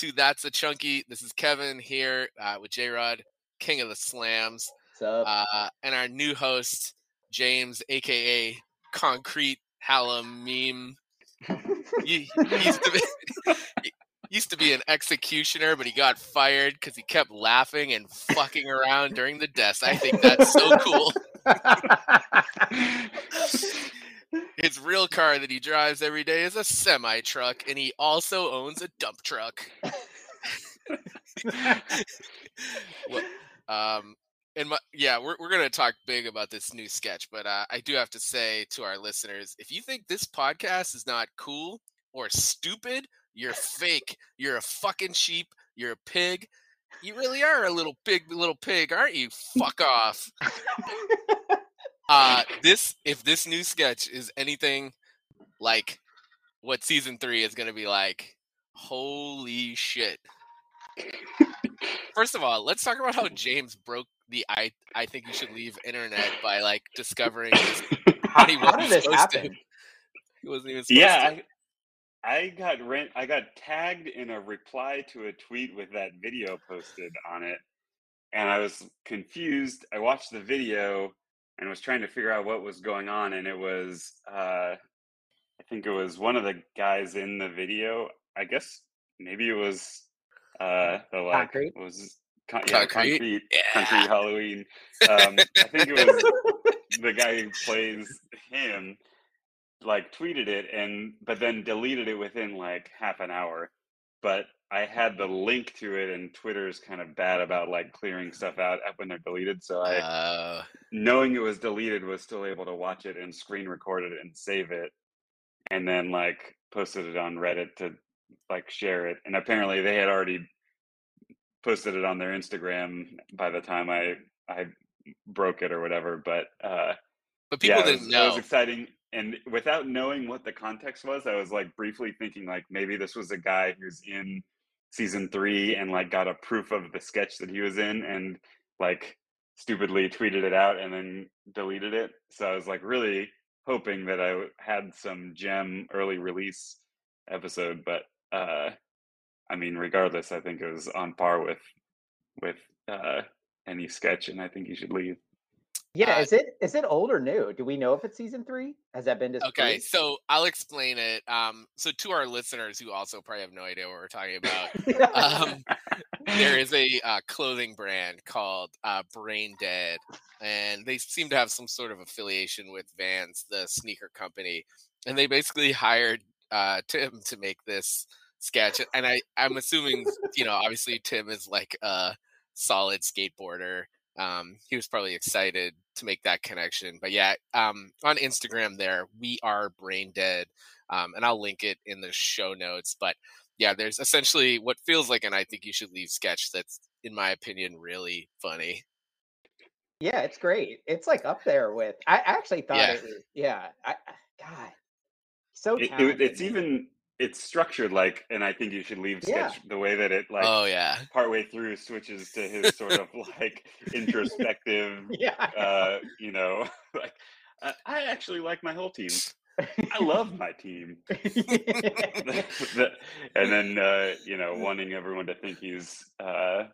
to That's a Chunky. This is Kevin here uh, with J Rod, King of the Slams, uh, and our new host, James, aka Concrete Halloween. He, he used to be he used to be an executioner, but he got fired because he kept laughing and fucking around during the deaths. I think that's so cool. His real car that he drives every day is a semi truck, and he also owns a dump truck. Well, um, and my, yeah, we're we're gonna talk big about this new sketch, but uh, I do have to say to our listeners, if you think this podcast is not cool or stupid, you're fake. You're a fucking sheep. You're a pig. You really are a little big little pig, aren't you? Fuck off. Uh, this if this new sketch is anything like what season three is gonna be like, holy shit. First of all, let's talk about how James broke the I I think you should leave internet by like discovering this. how, he how did this supposed to. happen? He wasn't even supposed yeah, to. I got rent. I got tagged in a reply to a tweet with that video posted on it, and I was confused. I watched the video and was trying to figure out what was going on, and it was, uh, I think it was one of the guys in the video. I guess maybe it was uh, the like Concrete? was con- yeah, Concrete? concrete, Yeah. concrete Halloween. Um, I think it was the guy who plays him like tweeted it and but then deleted it within like half an hour but i had the link to it and twitter's kind of bad about like clearing stuff out when they're deleted so i Uh, knowing it was deleted was still able to watch it and screen record it and save it and then like posted it on reddit to like share it and apparently they had already posted it on their instagram by the time i i broke it or whatever but uh but people yeah, didn't was, know. It was exciting, and without knowing what the context was, I was like briefly thinking like maybe this was a guy who's in season three and like got a proof of the sketch that he was in, and like stupidly tweeted it out and then deleted it. So I was like really hoping that I had some gem early release episode, but uh, I mean, regardless, I think it was on par with with uh, any sketch, and I think you should leave. Yeah, Uh, is it is it old or new? Do we know if it's season three? Has that been disclosed? Okay, so I'll explain it. Um, so to our listeners who also probably have no idea what we're talking about, um, there is a uh, clothing brand called uh, Brain Dead, and they seem to have some sort of affiliation with Vans, the sneaker company, and they basically hired uh, Tim to make this sketch. And I, I'm assuming, you know, obviously Tim is like a solid skateboarder. Um, he was probably excited to make that connection. But yeah, um, on Instagram, there we are Brain Dead, um, and I'll link it in the show notes. But yeah, there's essentially what feels like an I think you should leave sketch that's, in my opinion, really funny. yeah, it's great. It's like up there with. I I actually thought Yeah. it was. Yeah, I, I- God, so it, it, it's even it's structured like and i think you should leave Yeah. the way that it like oh yeah, partway through switches to his sort of like introspective Yeah, uh you know like I, I actually like my whole team. I love my team. And then uh you know wanting everyone to think he's uh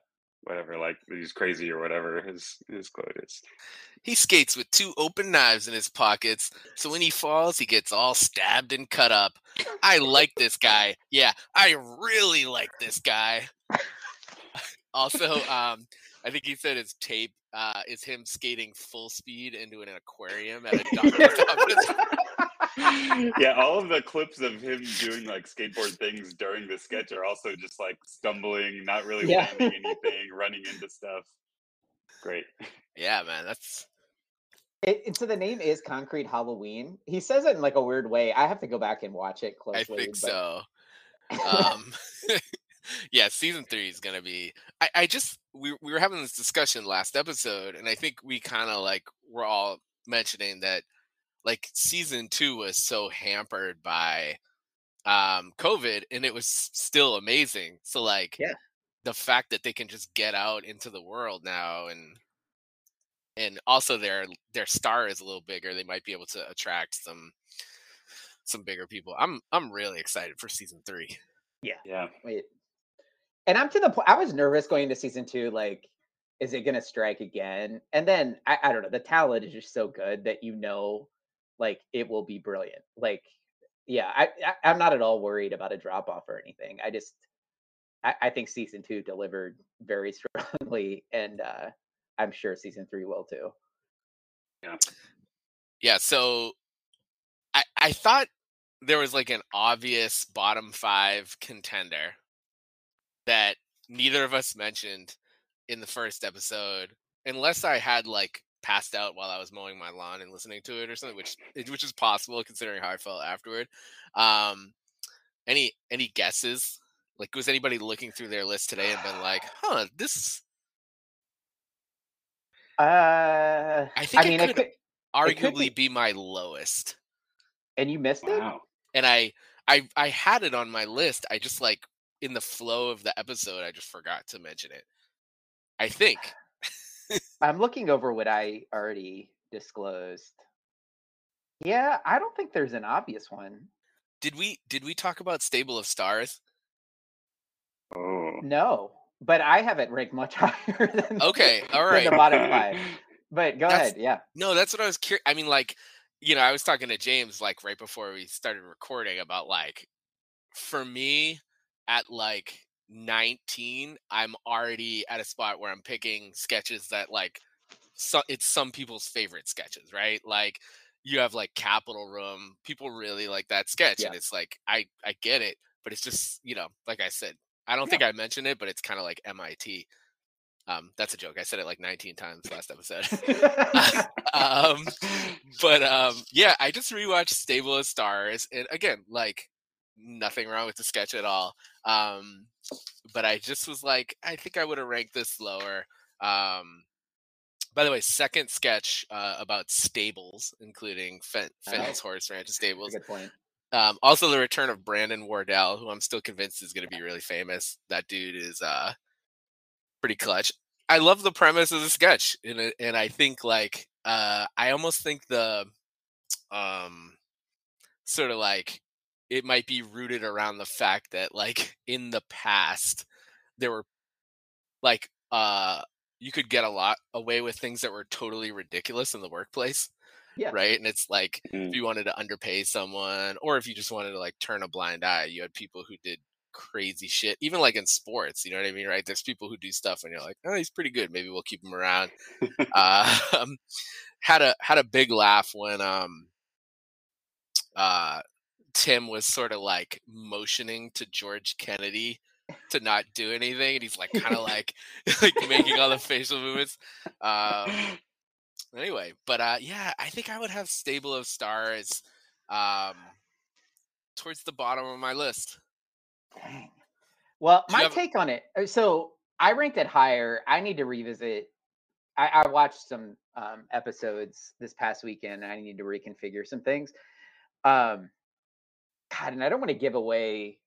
whatever like he's crazy or whatever his his quote is he skates with two open knives in his pockets, so when he falls, he gets all stabbed and cut up. I like this guy. Yeah, I really like this guy. also, um, I think he said his tape uh, is him skating full speed into an aquarium at a doctor's office. yeah, all of the clips of him doing like skateboard things during the sketch are also just like stumbling, not really Yeah. landing anything, running into stuff. Great. Yeah, man, that's It, it- so the name is Concrete Halloween. He says it in like a weird way. I have to go back and watch it closely. I think but- so. Um, yeah, season three is gonna be. I, I just we we were having this discussion last episode, and I think we kind of like we're all mentioning that like season two was so hampered by um COVID, and it was still amazing. So like, Yeah. the fact that they can just get out into the world now and and also their their star is a little bigger they might be able to attract some some bigger people i'm i'm really excited for season three Yeah. Yeah. Wait. and I'm to the point. I was nervous going into season two. Like, is it going to strike again? And then I, I don't know. The talent is just so good that you know, like, it will be brilliant. Like, yeah, I, I am not at all worried about a drop off or anything. I just I, I think season two delivered very strongly, and uh, I'm sure season three will too. Yeah. Yeah. So I I thought there was like an obvious bottom five contender that neither of us mentioned in the first episode, unless I had like passed out while I was mowing my lawn and listening to it or something, which which is possible considering how I felt afterward. Um, any any guesses? Like, was anybody looking through their list today and been like, "Huh, this"? Uh, I think I mean, it it could could, arguably be- be my lowest. and you missed it. And I I I had it on my list. I just like in the flow of the episode, I just forgot to mention it. I think. I'm looking over what I already disclosed. Yeah, I don't think there's an obvious one. Did we did we talk about Stable of Stars? Oh. No, but I have it ranked much higher than Okay, all than the bottom five. But go That's- ahead. Yeah. No, that's what I was curious. I mean, like, you know, I was talking to James like right before we started recording about like, for me, at like 19, I'm already at a spot where I'm picking sketches that like, so it's some people's favorite sketches, right? Like, you have like Capital Room, people really like that sketch, and it's like I I get it, but it's just you know, like I said, I don't Yeah. think I mentioned it, but it's kind of like MIT. Um, that's a joke. I said it like 19 times last episode. um but um yeah i just rewatched stable of stars and again like nothing wrong with the sketch at all um but i just was like i think i would have ranked this lower um by the way second sketch uh, about stables including Oh. horse ranch stables good point. um also the return of brandon wardell who i'm still convinced is going to be really famous that dude is uh pretty clutch i love the premise of the sketch and, and i think like uh i almost think the um sort of like it might be rooted around the fact that like in the past there were like uh you could get a lot away with things that were totally ridiculous in the workplace Yeah. right and it's like Mm. if you wanted to underpay someone or if you just wanted to like turn a blind eye you had people who did crazy shit even like in sports you know what i mean right there's people who do stuff and you're like oh he's pretty good maybe we'll keep him around uh um, had a had a big laugh when um uh tim was sort of like motioning to george kennedy to not do anything and he's like kind of like like making all the facial movements um anyway but uh yeah i think i would have stable of stars um towards the bottom of my list Dang. Well, my have- take on it. uh, So I ranked it higher. I need to revisit. I, I watched some um, episodes this past weekend. I need to reconfigure some things. Um, God, and I don't want to give away.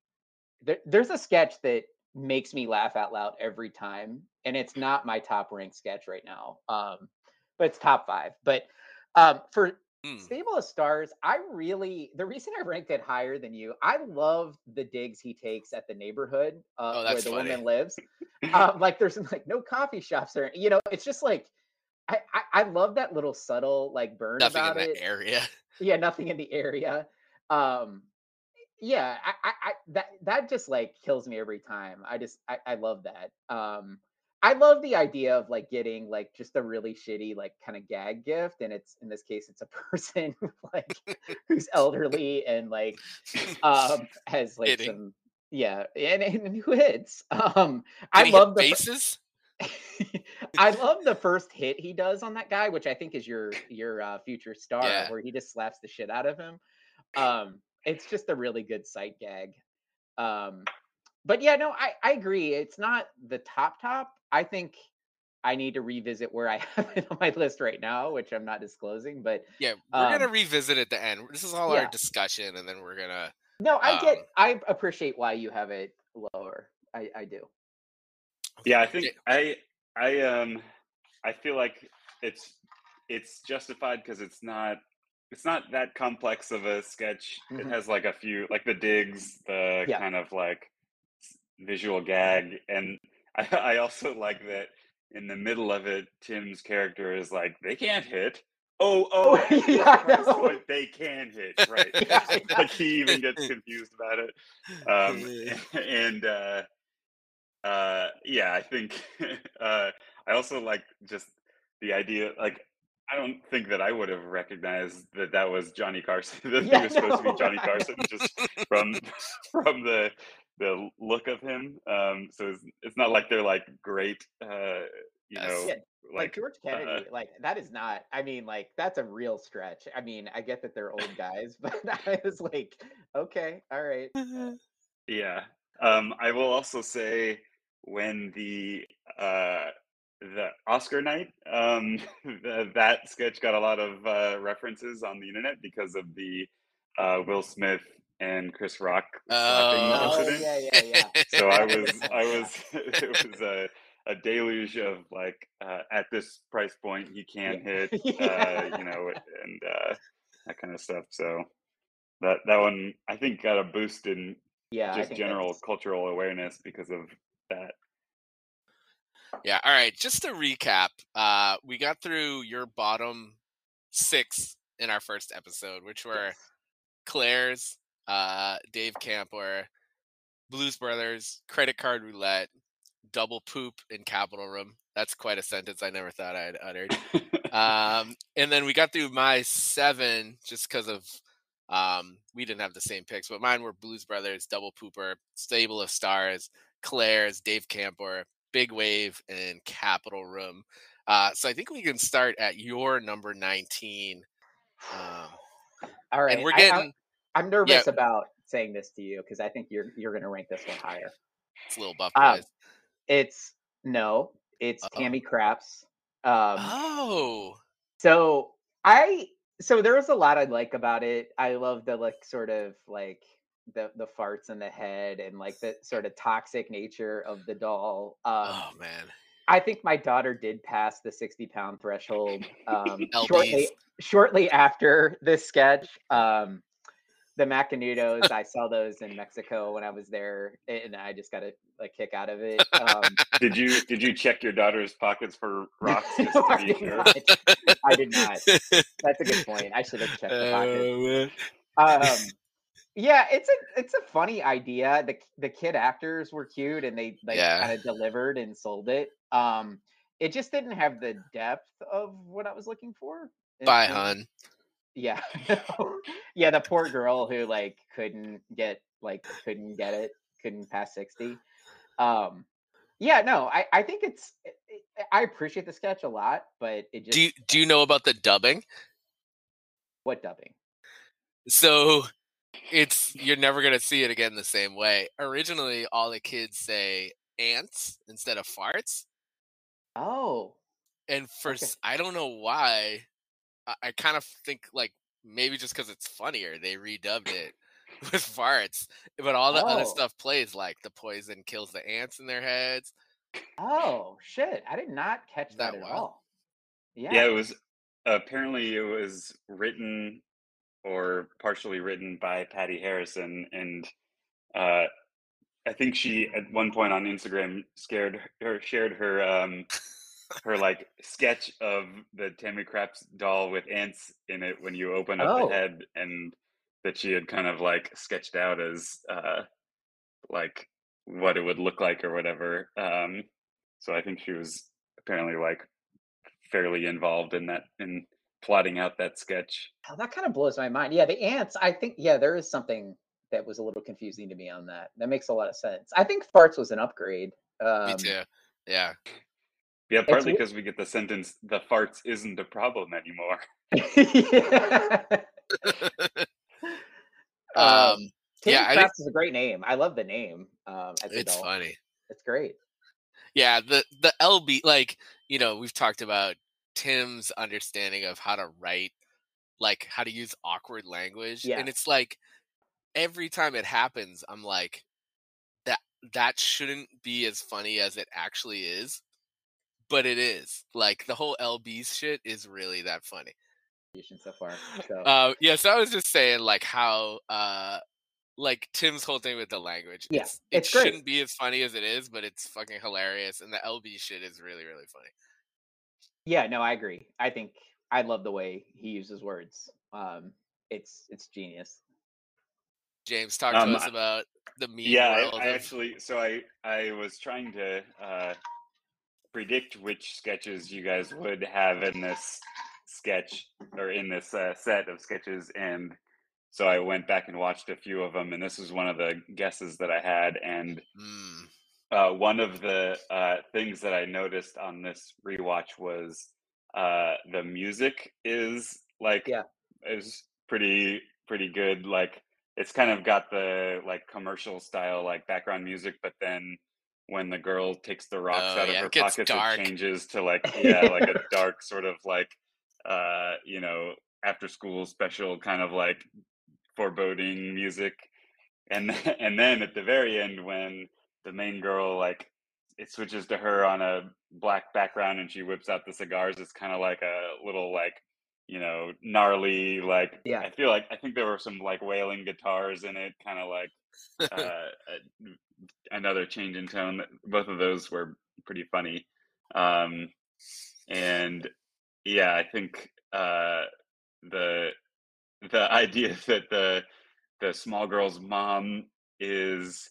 There, there's a sketch that makes me laugh out loud every time, and it's not my top ranked sketch right now. Um, but it's top five. But um, for Hmm. Stable of Stars, I really the reason I ranked it higher than you, I love the digs he takes at the neighborhood uh, Oh, where the funny. woman lives. um, like there's like no coffee shops there. You know, it's just like I, I I love that little subtle like burn nothing about that it. area Yeah, nothing in the area. Um yeah, I, I, I that that just like kills me every time. I just I, I love that. Um I love the idea of like getting like just a really shitty like kind of gag gift, and it's in this case it's a person like who's elderly and like um has like Hitting. some yeah and, and who hits um I Did love the bases I love the first hit he does on that guy, which I think is your your uh, future star, Yeah. where he just slaps the shit out of him. Um, it's just a really good sight gag. Um, but yeah, no, I I agree. It's not the top top. I think I need to revisit where I have it on my list right now, which I'm not disclosing. But yeah we're gonna Um, revisit at the end this is all our discussion and then we're gonna no, I get. Um, I appreciate why you have it lower. I I do. Yeah, I think I I um I feel like it's it's justified because it's not it's not that complex of a sketch. It Mhm. has like a few like the digs, the Yeah. kind of like visual gag, and I, I also like that in the middle of it, Tim's character is like, "They can't hit." Oh, oh, Oh, yeah, I know. point, they can hit, right? Yeah, like he even gets confused about it. Um, and uh, uh, yeah, I think uh, I also like just the idea. Like, I don't think that I would have recognized that that was Johnny Carson. that Yeah, he was supposed to be Johnny Carson, just from from the the look of him. Um, so it's, it's not like they're like great, uh, you know, Yeah, like like George Kennedy, like that is not. I mean, like that's a real stretch. I mean, I get that they're old guys, but I was like, okay, all right. Yeah. Um, I will also say when the uh, the Oscar night, um, th- that sketch got a lot of uh, references on the internet because of the uh, Will Smith and Chris Rock slapping Oh. Oh incident. yeah, yeah, yeah. So I was, I was, it was a, a deluge of like, uh, at this price point, he can Yeah. hit, uh, Yeah. you know, and uh, that kind of stuff. So that that one, I think, got a boost in Yeah, just general cultural awareness because of that. Yeah. All right. Just to recap, uh, we got through your bottom six in our first episode, which were Claire's, uh, Dave Camper, Blues Brothers, Credit Card Roulette, Double Poop in Capital Room. That's quite a sentence I never thought I'd uttered. um, and then we got through my seven just because of um, we didn't have the same picks, but mine were Blues Brothers, Double Pooper, Stable of Stars, Claire's, Dave Camper, Big Wave, and Capital Room. Uh, so I think we can start at your number 19. Um, All right. and we're I- I- getting I'm nervous about saying this to you because I think you're you're gonna rank this one higher. it's a little buff Um. It's no, it's Uh-oh. Tammy Craps. Um, oh, So I so there was a lot I like about it. I love the like sort of like the the farts in the head and like the sort of toxic nature of the doll. Um, oh man. I think my daughter did pass the 60 pound threshold um, shortly shortly after this sketch. Um, the Macanudos, I saw those in Mexico when I was there, and I just got a, a kick out of it. Um, did you did you check your daughter's pockets for rocks just no, to I be did sure? not. I did not. That's a good point. I should have checked the pockets. Oh, man. um yeah it's a it's a funny idea the the kid actors were cute and they like Yeah. kind of delivered and sold it um it just didn't have the depth of what i was looking for Bye, and- hun. yeah yeah the poor girl who like couldn't get like couldn't get it couldn't pass 60 um yeah no i i think it's i I appreciate the sketch a lot but it just Do you, do you know about the dubbing? what dubbing So it's you're never gonna see it again the same way. Originally, all the kids say ants instead of farts, oh and for Okay. s I don't know why. I, I kind of think like maybe just because it's funnier, they redubbed it with farts. But all the other Oh. stuff plays like the poison kills the ants in their heads. Oh shit! I did not catch That that, at wild? all. Yeah. Yeah, it was apparently it was written or partially written by Patti Harrison, and uh, I think she at one point on Instagram scared her shared her um, her like sketch of the Tammy Craps doll with ants in it when you open up Oh. the head, and that she had kind of like sketched out as uh, like what it would look like or whatever. Um, so I think she was apparently like fairly involved in that in plotting out that sketch. Oh, that kind of blows my mind. Yeah, the ants. I think yeah, there is something that was a little confusing to me on that. That makes a lot of sense. I think farts was an upgrade. Um, Me too. Yeah. Yeah, partly because we get the sentence "the farts isn't a problem anymore." yeah. um, Um, yeah, I think- is a great name. I love the name. Um, as it's doll. funny. It's great. Yeah, the the LB like you know we've talked about Tim's understanding of how to write, like how to use awkward language, Yeah. and it's like every time it happens, I'm like that that shouldn't be as funny as it actually is, but it is. Like the whole LB shit is really that funny. So far. So Uh, yeah, so I was just saying like how uh like Tim's whole thing with the language. Yeah, it's, it it's shouldn't be as funny as it is, but it's fucking hilarious, and the LB shit is really really funny. Yeah, no, I agree. I think I love the way he uses words. Um, it's it's genius. James, talk Um, to us about the meme yeah. I, I actually so i i was trying to uh predict which sketches you guys would have in this sketch or in this uh, set of sketches and so i went back and watched a few of them and this was one of the guesses that i had and Mm, uh, one of the uh, things that i noticed on this rewatch was uh, the music is like Yeah. is pretty pretty good like it's kind of got the like commercial style like background music but then when the girl takes the rocks Oh, out of her pockets dark. it changes to like yeah like a dark sort of like uh you know after school special kind of like foreboding music and and then at the very end when the main girl like it switches to her on a black background and she whips out the cigars. It's kind of like a little like you know gnarly like Yeah. i feel like i think there were some like wailing guitars in it kind of like uh, a- another change in tone. Both of those were pretty funny. Um and yeah i think uh the the idea that the the small girl's mom is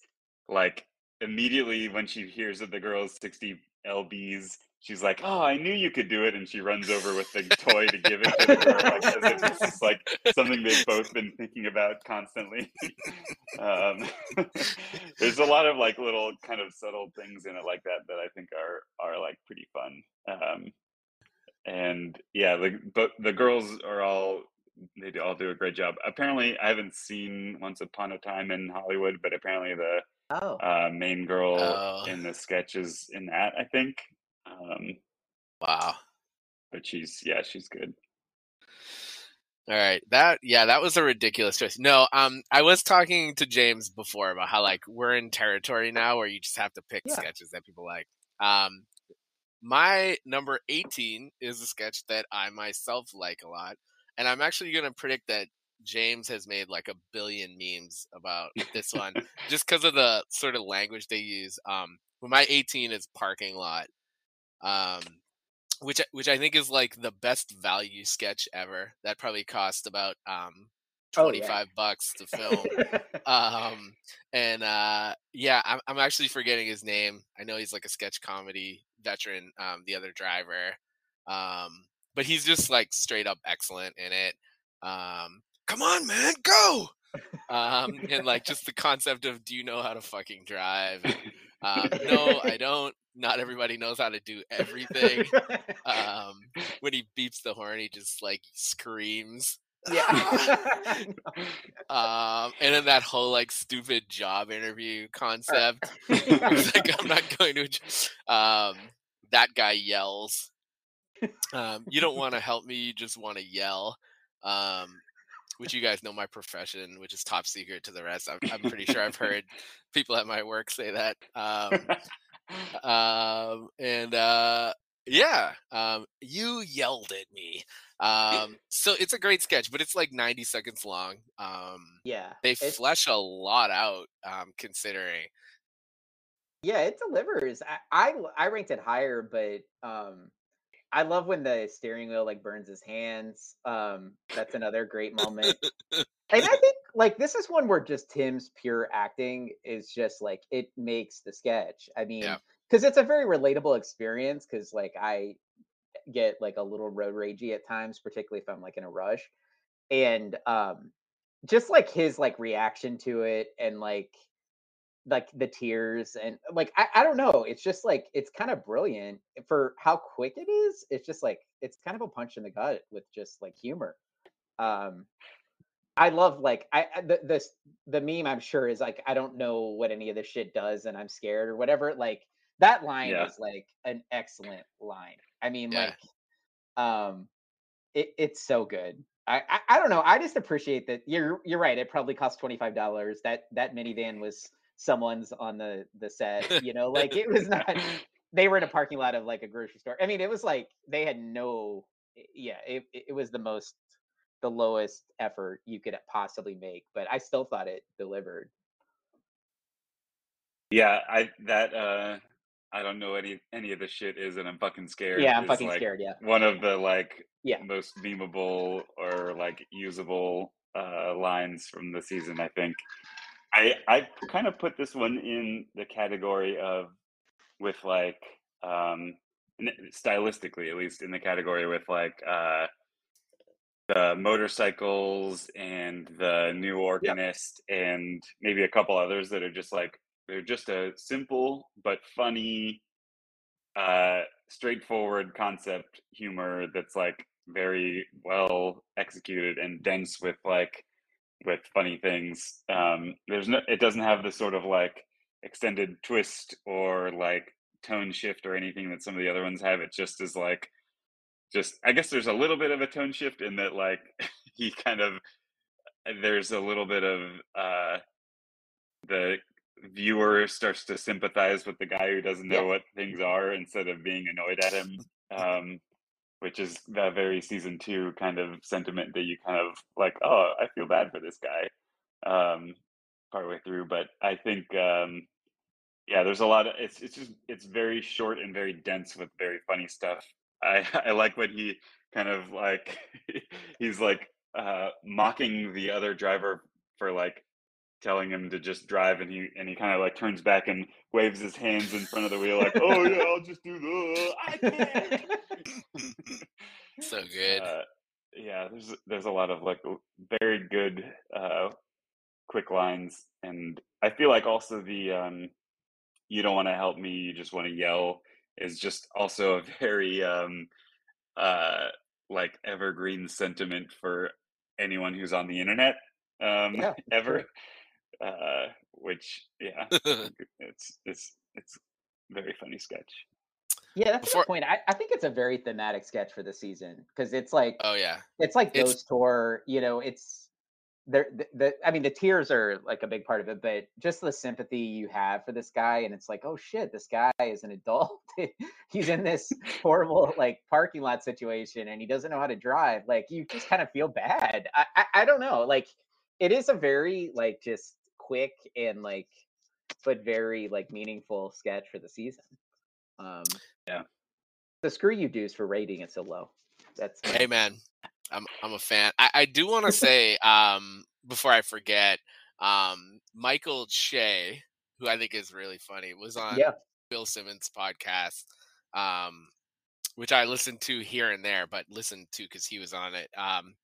like immediately when she hears that the girl is 60 lbs she's like oh i knew you could do it and she runs over with the toy to give it to girl like, this is like something they've both been thinking about constantly. Um, there's a lot of like little kind of subtle things in it like that that i think are are like pretty fun. Um, and yeah the but the girls are all they all do a great job. Apparently i haven't seen once upon a time in hollywood but apparently the Oh, uh, main girl Oh. in the sketches in that i think um, wow. but she's yeah she's good All right. That yeah, that was a ridiculous choice. No, um I was talking to James before about how like we're in territory now where you just have to pick Yeah. sketches that people like. Um my number 18 is a sketch that I myself like a lot. And I'm actually going to predict that James has made like a billion memes about this one just because of the sort of language they use. Um but my 18 is parking lot. Um which which I think is like the best value sketch ever. That probably cost about um Oh, twenty yeah. bucks to film. um and uh yeah, I'm I'm actually forgetting his name. I know he's like a sketch comedy veteran, um, the other driver. Um but he's just like straight up excellent in it. Um come on man, go. Um and like just the concept of do you know how to fucking drive? Um, no, I don't. Not everybody knows how to do everything um when he beeps the horn he just like screams yeah. um and then that whole like stupid job interview concept like i'm not going to um that guy yells um you don't want to help me you just want to yell um which you guys know my profession which is top secret to the rest i'm, I'm pretty sure i've heard people at my work say that um um and uh yeah um you yelled at me um so it's a great sketch but it's like 90 seconds long um yeah. they flesh a lot out um considering Yeah, it delivers. I, I I ranked it higher, but um I love when the steering wheel like burns his hands. Um that's another great moment. and I think like this is one where just Tim's pure acting is just like it makes the sketch. I mean, Yeah. because it's a very relatable experience because like I get like a little road ragey at times, particularly if I'm like in a rush. And um just like his like reaction to it and like like the tears and like I, I don't know it's just like it's kind of brilliant for how quick it is it's just like it's kind of a punch in the gut with just like humor um i love like i the this the meme i'm sure is like i don't know what any of this shit does and i'm scared or whatever like that line Yeah. is like an excellent line i mean Yeah. like um it, it's so good I, I i don't know i just appreciate that you're you're right it probably cost $25 that that minivan was someone's on the the set you know like it was not they were in a parking lot of like a grocery store i mean it was like they had no yeah it, it was the most the lowest effort you could possibly make, but I still thought it delivered. Yeah, I that uh I don't know any any of the shit is and I'm fucking scared. Yeah, I'm is, fucking like, scared. Yeah. One of the like Yeah. most memeable or like usable uh lines from the season, I think. I I kind of put this one in the category of with like um stylistically at least in the category with like uh the motorcycles and the new organist and maybe a couple others that are just like they're just a simple but funny uh straightforward concept humor that's like very well executed and dense with like with funny things um there's no it doesn't have the sort of like extended twist or like tone shift or anything that some of the other ones have it just is like just i guess there's a little bit of a tone shift in that like he kind of there's a little bit of uh the viewer starts to sympathize with the guy who doesn't know Yeah. what things are instead of being annoyed at him um which is that very season two kind of sentiment that you kind of like oh i feel bad for this guy um partway through but i think um yeah there's a lot of it's it's just it's very short and very dense with very funny stuff. I i like when he kind of like he's like uh mocking the other driver for like telling him to just drive and he and he kind of like turns back and waves his hands in front of the wheel like oh yeah i'll just do the i can't so good. uh, yeah, there's there's a lot of like very good uh, quick lines, and I feel like also the um, "you don't want to help me, you just want to yell" is just also a very um, uh, like evergreen sentiment for anyone who's on the internet um, Yeah, ever. Uh, which yeah, it's it's it's very funny sketch. Yeah, that's Before- the point. I, I think it's a very thematic sketch for the season because it's like oh yeah. it's like It's- Ghost Tour. You know, it's there. The, the I mean, the tears are like a big part of it, but just the sympathy you have for this guy, and it's like, oh shit, this guy is an adult. He's in this horrible like parking lot situation, and he doesn't know how to drive. Like, you just kind of feel bad. I, I I don't know. Like, it is a very like just quick and like, but very like meaningful sketch for the season. Um, Yeah. So screw you, dudes, for rating it so low. That's Hey man, I'm I'm a fan. I, I do want to say um before I forget, um Michael Che, who I think is really funny, was on yeah. Bill Simmons podcast, um, which I listened to here and there, but listened to because he was on it. Um,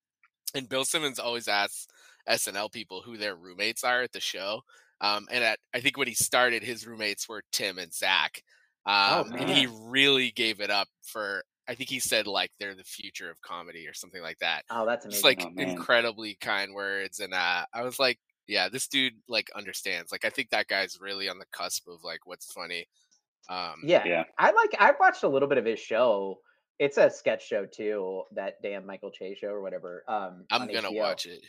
and Bill Simmons always asks SNL people who their roommates are at the show. Um, and at, I think when he started, his roommates were Tim and Zach. Um, and he really gave it up for. I think he said like they're the future of comedy or something like that. Oh, that's Just amazing. like Oh, incredibly kind words, and uh, I was like, yeah, this dude like understands. Like I think that guy's really on the cusp of like what's funny. Um, yeah. Yeah. I like. I watched a little bit of his show. It's a sketch show too. That damn Michael Che show or whatever. Um, I'm gonna HBO. watch it.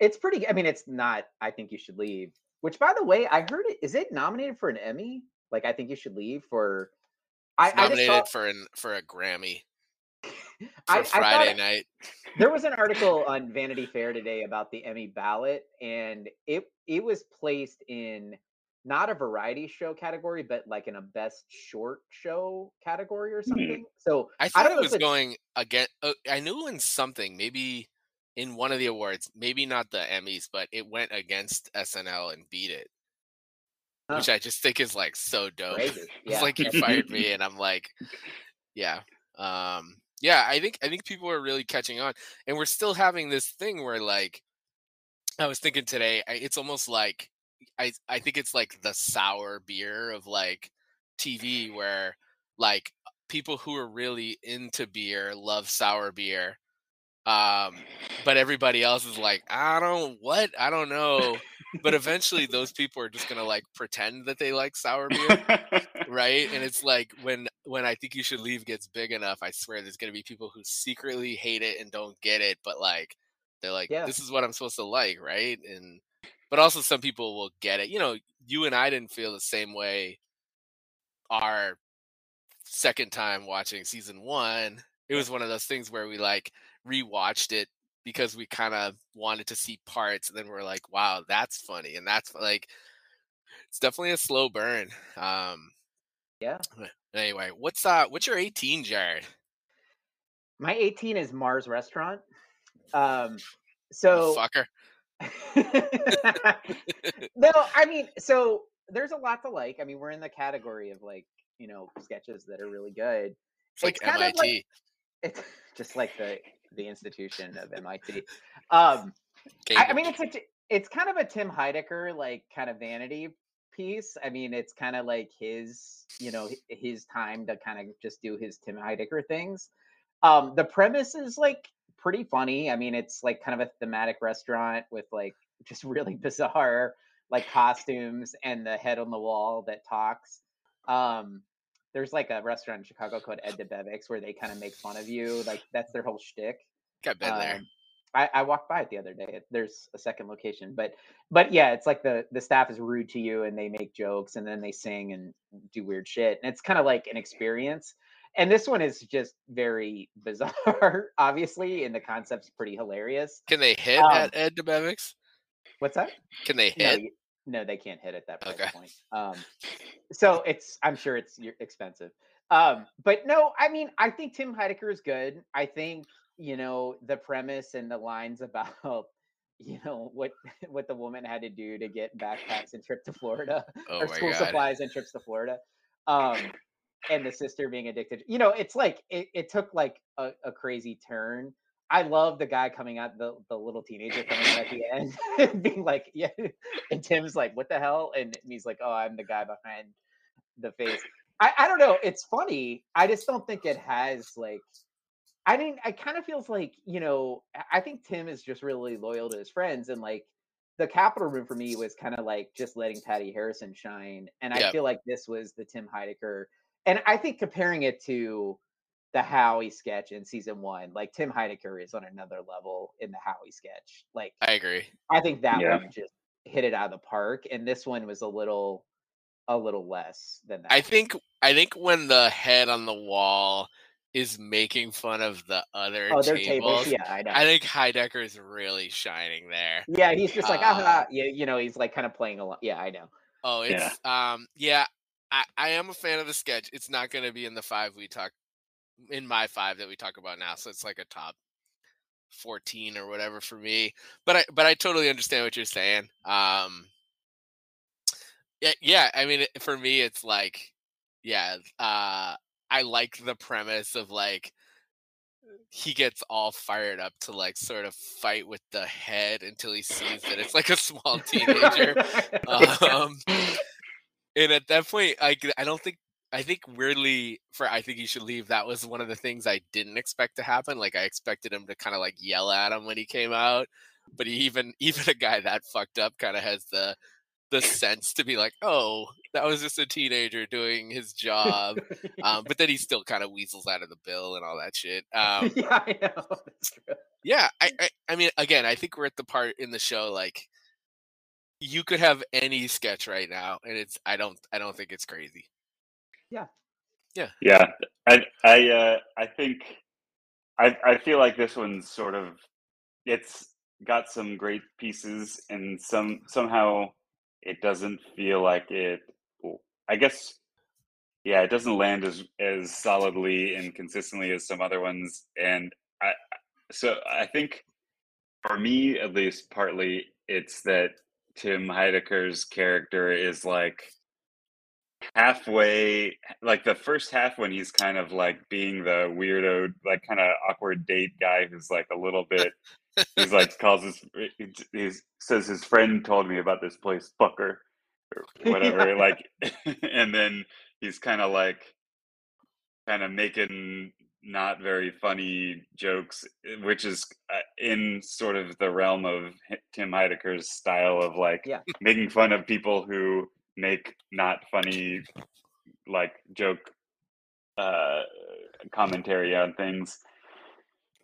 It's pretty. I mean, it's not. I think you should leave. Which, by the way, I heard it. Is it nominated for an Emmy? Like, I think you should leave for. I, It's I nominated saw, for an for a Grammy for I, I thought Friday it- night. there was an article on Vanity Fair today about the Emmy ballot, and it it was placed in not a variety show category, but like in a best short show category or something. So I I thought don't it was going again. Uh, I knew in something, maybe in one of the awards, maybe not the Emmys, but it went against SNL and beat it, Huh. which I just think is like so dope. crazy. It's like you fired me, and I'm like, yeah, um, yeah. I think I think people are really catching on, and we're still having this thing where like, I was thinking today, I, it's almost like I I think it's like the sour beer of like TV, where like people who are really into beer love sour beer. Um, but everybody else is like, I don't what, I don't know. But eventually those people are just gonna like pretend that they like sour beer right? And it's like when when i think you should leave gets big enough i swear there's to be people who secretly hate it and don't get it but like they're like Yeah. this is what i'm supposed to like right? And but also some people will get it. You know you and i didn't feel the same way our second time watching season one. It was one of those things where we like rewatched it because we kind of wanted to see parts, and then we're like, wow, that's funny, and that's like, it's definitely a slow burn. Um, yeah. Anyway, what's uh, what's your 18, Jared? My 18 is Mars Restaurant. Um, so fucker. no, I mean, so there's a lot to like. I mean, we're in the category of like, you know, sketches that are really good. It's like it's MIT. Like, it's just like the the institution of MIT. Um, I, I, mean, it's a, it's kind of a Tim Heidecker like kind of vanity piece. I mean, it's kind of like his, you know, his time to kind of just do his Tim Heidecker things. Um, the premise is like pretty funny. I mean, it's like kind of a thematic restaurant with like just really bizarre like costumes and the head on the wall that talks. Um, there's like a restaurant in Chicago called Ed Debevic's where they kind of make fun of you. Like that's their whole shtick. I've been um, there. I, I, walked by it the other day. There's a second location, but but yeah, it's like the the staff is rude to you and they make jokes and then they sing and do weird shit. And it's kind of like an experience and this one is just very bizarre, obviously, and the concept's pretty hilarious. Can they hit um, at Ed Debevic's? What's that? Can they hit? No, no they can't hit at that price okay. point. Um, so it's I'm sure it's expensive. Um, but no, I mean, I think Tim Heidecker is good. I think you know the premise and the lines about you know what what the woman had to do to get backpacks and trip to Florida oh or school God. supplies and trips to Florida. Um, and the sister being addicted. You know, it's like it, it took like a, a, crazy turn. I love the guy coming out, the, the little teenager coming out at the end, being like, yeah. And Tim's like, what the hell? And he's like, oh, I'm the guy behind the face. I, I don't know. It's funny. I just don't think it has like, I mean, I kind of feels like, you know, I think Tim is just really loyal to his friends and like, the Capitol room for me was kind of like just letting Patti Harrison shine. And I feel like this was the Tim Heidecker and I think comparing it to the Howie sketch in season one, like Tim Heidecker is on another level in the Howie sketch. Like I agree. I think that yeah. one just hit it out of the park, and this one was a little a little less than that. I think I think when the head on the wall is making fun of the other oh, tables, tables. Yeah, I know. I think Heidecker is really shining there. Yeah, he's just like, uh, ah, yeah, you know, he's like kind of playing along. Yeah, I know. Oh, it's yeah. um, yeah. I, I am a fan of the sketch. It's not going to be in the five we talk in my five that we talk about now. So it's like a top 14 or whatever for me. But I but I totally understand what you're saying. Um yeah, yeah, I mean for me it's like yeah, uh I like the premise of like he gets all fired up to like sort of fight with the head until he sees that it's like a small teenager. um and at that point, I I don't think I think weirdly for I think he should leave. That was one of the things I didn't expect to happen. Like I expected him to kind of like yell at him when he came out, but he even even a guy that fucked up kind of has the the sense to be like, oh, that was just a teenager doing his job. Um, but then he still kind of weasels out of the bill and all that shit. Um, yeah, I know. Yeah, I, I, I mean, again, I think we're at the part in the show like you could have any sketch right now, and it's I don't I don't think it's crazy. Yeah. Yeah. Yeah. I I uh I think I I feel like this one's sort of it's got some great pieces and some somehow it doesn't feel like it I guess yeah, it doesn't land as as solidly and consistently as some other ones and I so I think for me at least partly it's that Tim Heidecker's character is like halfway like the first half when he's kind of like being the weirdo like kind of awkward date guy who's like a little bit he's like calls his he says his friend told me about this place fucker or whatever yeah. like and then he's kind of like kind of making not very funny jokes, eh, which is uh, in sort of the realm of Tim Heidecker's style of like yeah. making fun of people who make not funny like joke uh, commentary on things.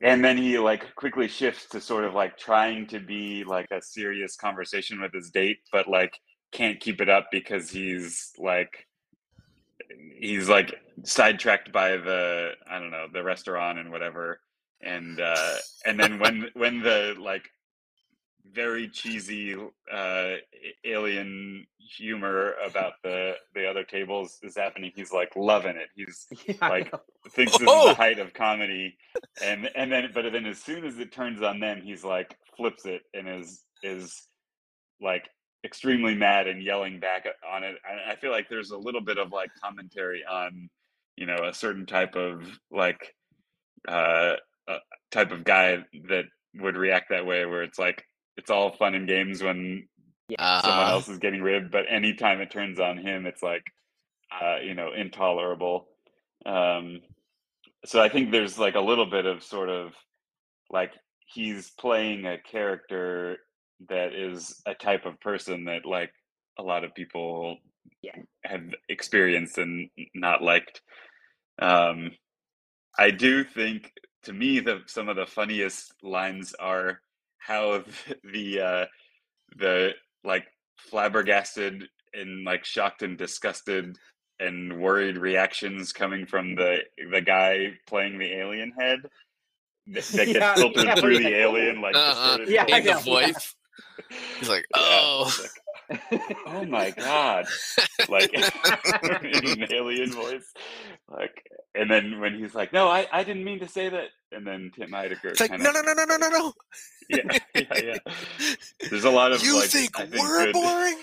And then he like quickly shifts to sort of like trying to be like a serious conversation with his date, but like can't keep it up because he's like he's like sidetracked by the I don't know the restaurant and whatever, and uh, and then when when the like very cheesy uh, alien humor about the the other tables is happening. He's like loving it. He's yeah, like thinks this oh! is the height of comedy, and and then but then as soon as it turns on them, he's like flips it and is is like extremely mad and yelling back on it. I, I feel like there's a little bit of like commentary on you know a certain type of like uh, uh type of guy that would react that way where it's like it's all fun and games when someone else is getting ribbed, but anytime it turns on him, it's like uh, you know intolerable. Um, so I think there's like a little bit of sort of like he's playing a character that is a type of person that like a lot of people yeah. have experienced and not liked. Um, I do think to me that some of the funniest lines are how the uh, the like flabbergasted and like shocked and disgusted and worried reactions coming from the the guy playing the alien head that, that yeah, gets filtered yeah, through the alien like uh-huh. yeah, the voice. He's like, oh. Oh my god. Like in an alien voice. Like and then when he's like no i i didn't mean to say that and then tim heidecker it's like no no no no no no no. Yeah yeah yeah. There's a lot of you like, think, think we're good, boring?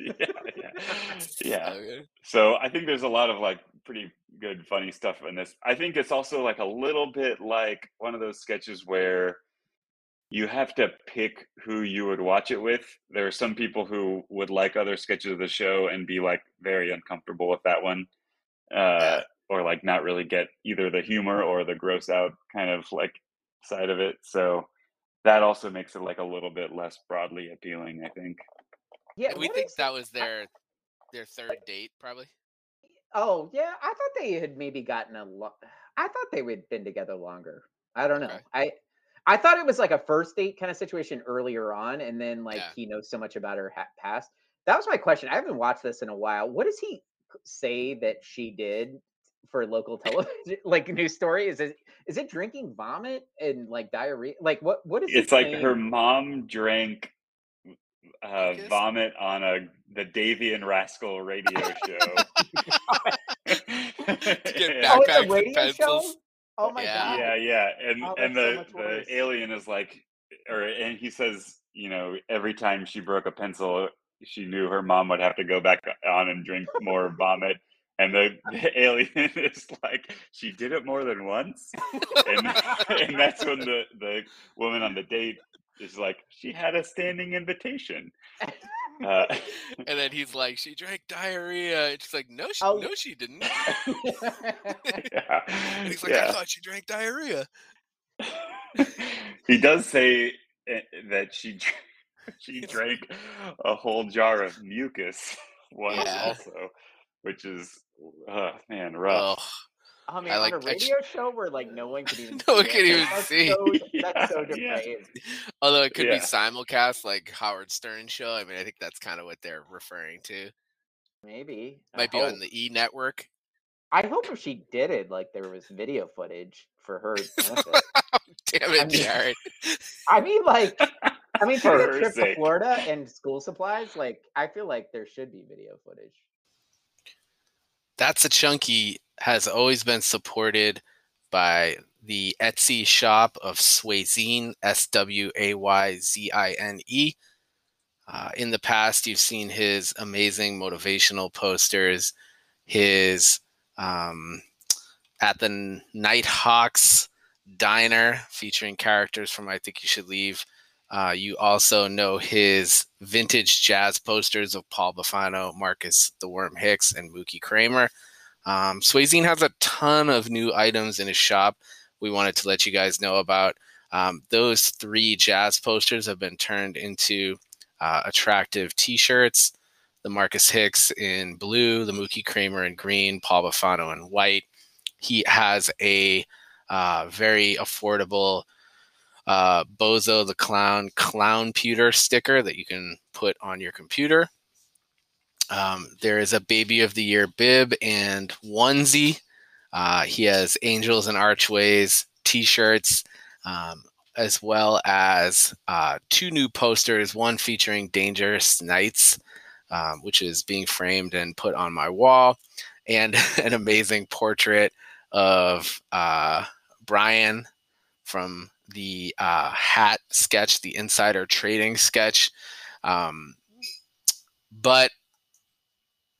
Yeah yeah. Yeah. Okay. so i think there's a lot of like pretty good funny stuff in this. I think it's also like a little bit like one of those sketches where you have to pick who you would watch it with. There are some people who would like other sketches of the show and be like very uncomfortable with that one, uh, or like not really get either the humor or the gross out kind of like side of it. So that also makes it like a little bit less broadly appealing, I think. Yeah, we think that was their their third date, probably. Oh yeah, I thought they had maybe gotten a lot. I thought they had been together longer. I don't know. Okay. I I thought it was like a first date kind of situation earlier on, and then like yeah. he knows so much about her ha- past. That was my question. I haven't watched this in a while. What does he say that she did for local television, like news story? Is it is it drinking vomit and like diarrhea? Like what what is it's like saying? her mom drank uh, vomit on a the Davy and Rascal radio show. get backpacks oh, and pencils. Show? Oh my yeah. god. Yeah, yeah. And oh, and the so the alien is like or and he says, you know, every time she broke a pencil, she knew her mom would have to go back on and drink more vomit. And the, the, alien is like, she did it more than once. and, and that's when the, the woman on the date is like, she had a standing invitation. Uh, and then he's like, "She drank diarrhea." And she's like, "No, she, oh. no, she didn't." yeah. and he's like, yeah. "I thought she drank diarrhea." he does say eh, that she she drank a whole jar of mucus once, yeah. also, which is, uh, man, rough. Oh. Oh, I mean, I like, on a radio show where like no one could even no one can even that's see. So, that's so depraved. Yeah. Although it could yeah. be simulcast like Howard Stern show. I mean, I think that's kind of what they're referring to. Maybe might I be hope. on the E network. I hope if she did it, like there was video footage for her. Damn it, I mean, Jared. I mean, like, I mean, for a trip to Florida and school supplies, like, I feel like there should be video footage. That's a chunky has always been supported by the Etsy shop of Swayzine, S W A Y Z I N E. Uh, in the past, you've seen his amazing motivational posters, his um, at the Nighthawks Diner featuring characters from I Think You Should Leave. Uh, you also know his vintage jazz posters of Paul Bufano, Marcus the Worm Hicks, and Mookie Kramer. Um, Swayzine has a ton of new items in his shop. We wanted to let you guys know about. Um, those three jazz posters have been turned into uh, attractive T-shirts. The Marcus Hicks in blue, the Mookie Kramer in green, Paul Bufano in white. He has a uh, very affordable uh, Bozo the Clown clown pewter sticker that you can put on your computer. Um, there is a baby of the year bib and onesie. Uh, he has angels and archways t-shirts, um, as well as uh, two new posters. One featuring Dangerous Knights, um, which is being framed and put on my wall, and an amazing portrait of uh, Brian from the uh, hat sketch, the insider trading sketch. Um, but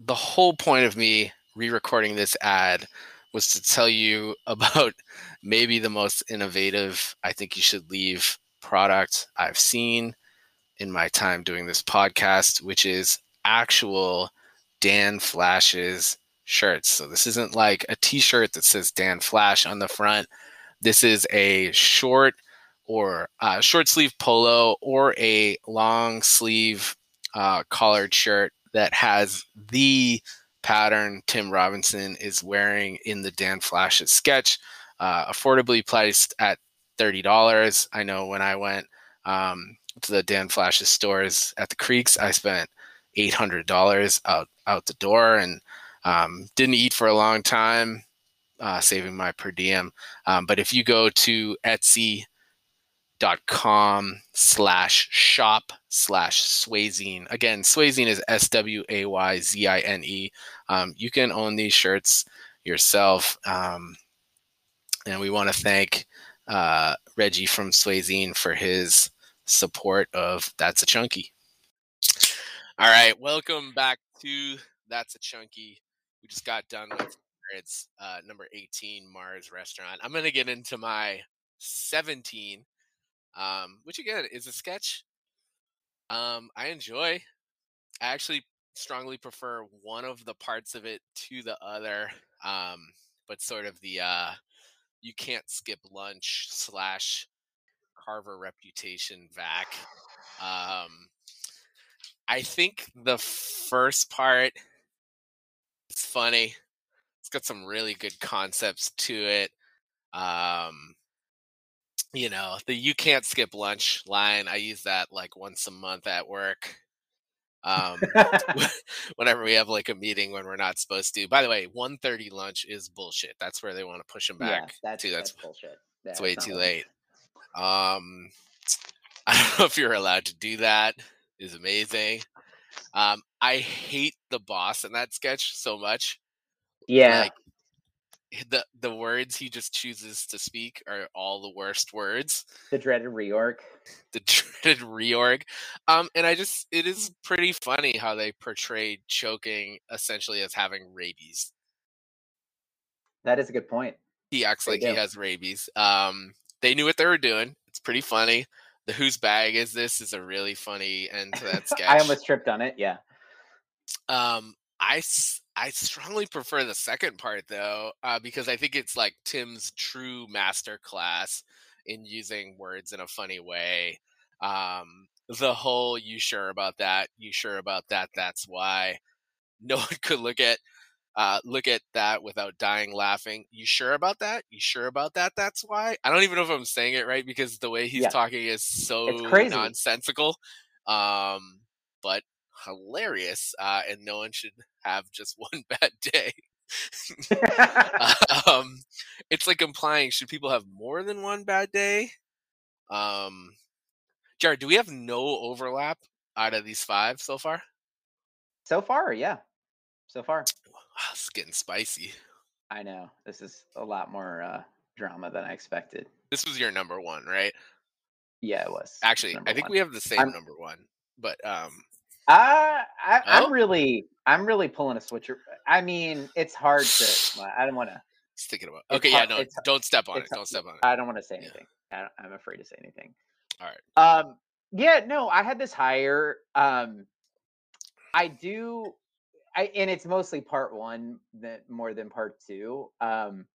the whole point of me re-recording this ad was to tell you about maybe the most innovative I think you should leave product I've seen in my time doing this podcast, which is actual Dan Flashes shirts. So this isn't like a t-shirt that says Dan Flash on the front. This is a short or uh, short sleeve polo or a long sleeve uh, collared shirt that has the pattern Tim Robinson is wearing in the Dan Flashes sketch, uh, affordably priced at $30. I know when I went um, to the Dan Flashes stores at the Creeks, I spent $800 out, out the door and um, didn't eat for a long time, uh, saving my per diem. Um, but if you go to Etsy, com slash shop slash swayzine. Again swayzine is s-w-a-y-z-i-n-e um, you can own these shirts yourself. Um, and we want to thank uh, reggie from swayzine for his support of that's a chunky. All right welcome back to that's a chunky. We just got done with uh, number 18 mars restaurant. I'm to get into my 17 um, which again is a sketch um, I enjoy. I actually strongly prefer one of the parts of it to the other, um, but sort of the uh, you can't skip lunch slash Carver reputation vac. Um, I think the first part is funny. It's got some really good concepts to it. Um, you know, the you can't skip lunch line. I use that like once a month at work. Um, whenever we have like a meeting when we're not supposed to. By the way, 1.30 lunch is bullshit. That's where they want to push them back. Yeah, that's, to. that's, that's bullshit. It's way too late. Um, I don't know if you're allowed to do that. Is amazing. Um, I hate the boss in that sketch so much. Yeah. Like, the the words he just chooses to speak are all the worst words. The dreaded reorg. The dreaded reorg. Um, and I just it is pretty funny how they portrayed choking essentially as having rabies. That is a good point. He acts they like do. he has rabies. Um, they knew what they were doing. It's pretty funny. The whose bag is this is a really funny end to that sketch. I almost tripped on it. Yeah. Um, I I strongly prefer the second part though, uh, because I think it's like Tim's true master class in using words in a funny way. Um, the whole "you sure about that? You sure about that? That's why." No one could look at uh, look at that without dying laughing. You sure about that? You sure about that? That's why. I don't even know if I'm saying it right because the way he's yeah. talking is so nonsensical. Um, but hilarious, uh, and no one should have just one bad day. um, it's like implying should people have more than one bad day? Um, Jared, do we have no overlap out of these five so far? So far, yeah. So far, wow, it's getting spicy. I know this is a lot more uh, drama than I expected. This was your number one, right? Yeah, it was. Actually, I think one. we have the same I'm, number one, but um, uh, I, oh? I'm really, I'm really pulling a switcher. I mean, it's hard to. I don't want to. Stick it about. Okay, hard, yeah, no, don't step on it. Don't step on it. I don't want to say anything. Yeah. I, am afraid to say anything. All right. Um. Yeah. No, I had this higher. Um. I do. I and it's mostly part one that more than part two. Um.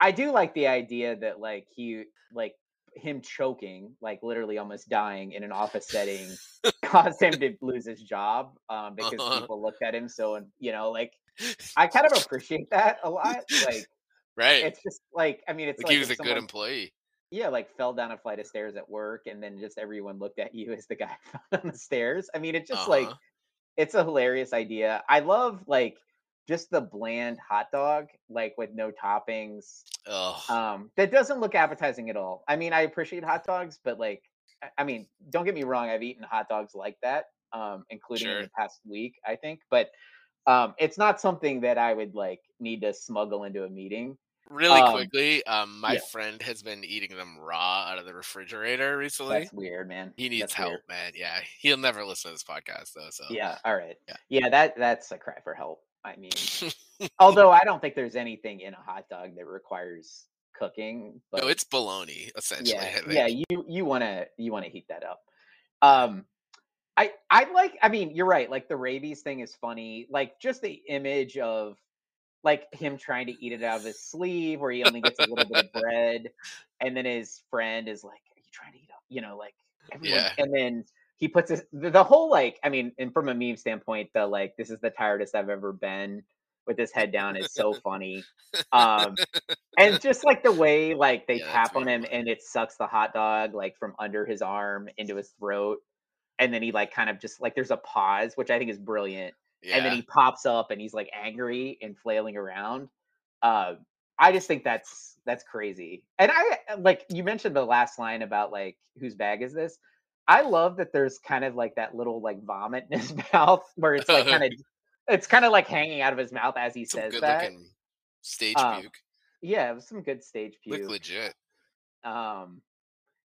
I do like the idea that like he like him choking, like literally almost dying in an office setting, caused him to lose his job um, because uh-huh. people looked at him so, and you know, like I kind of appreciate that a lot. Like, right? It's just like I mean, it's like, like he was a someone, good employee. Yeah, like fell down a flight of stairs at work, and then just everyone looked at you as the guy on the stairs. I mean, it's just uh-huh. like it's a hilarious idea. I love like just the bland hot dog, like with no toppings. Ugh. Um, that doesn't look appetizing at all. I mean, I appreciate hot dogs, but like, I- mean, don't get me wrong, I've eaten hot dogs like that, um, including in the past week, I think, but um, it's not something that I would like need to smuggle into a meeting. Really um, quickly, um, my yeah. friend has been eating them raw out of the refrigerator recently. That's weird, man. He needs That's help, weird. man. Yeah, he'll never listen to this podcast though. So Yeah, all right. Yeah. Yeah, that that's a cry for help. I mean, although I don't think there's anything in a hot dog that requires cooking. But no, it's bologna essentially. yeah, yeah, you you want to you want to heat that up. Um, I I like. I mean, you're right. Like the rabies thing is funny. Like just the image of like him trying to eat it out of his sleeve, where he only gets a little bit of bread, and then his friend is like, "Are you trying to eat up?" You know, like everyone. Yeah. And then he puts his the, the whole like. I mean, and from a meme standpoint, the like, this is the tiredest I've ever been with his head down is so funny. Um, and just like the way like they Yeah, tap on him funny. and it sucks the hot dog like from under his arm into his throat and then he like kind of just like there's a pause which i think is brilliant yeah. and then he pops up and he's like angry and flailing around uh, i just think that's that's crazy and i like you mentioned the last line about like whose bag is this i love that there's kind of like that little like vomit in his mouth where it's like kind of it's kind of like hanging out of his mouth as he Some says good that looking stage Um, puke. yeah it was some good stage Look puke legit. um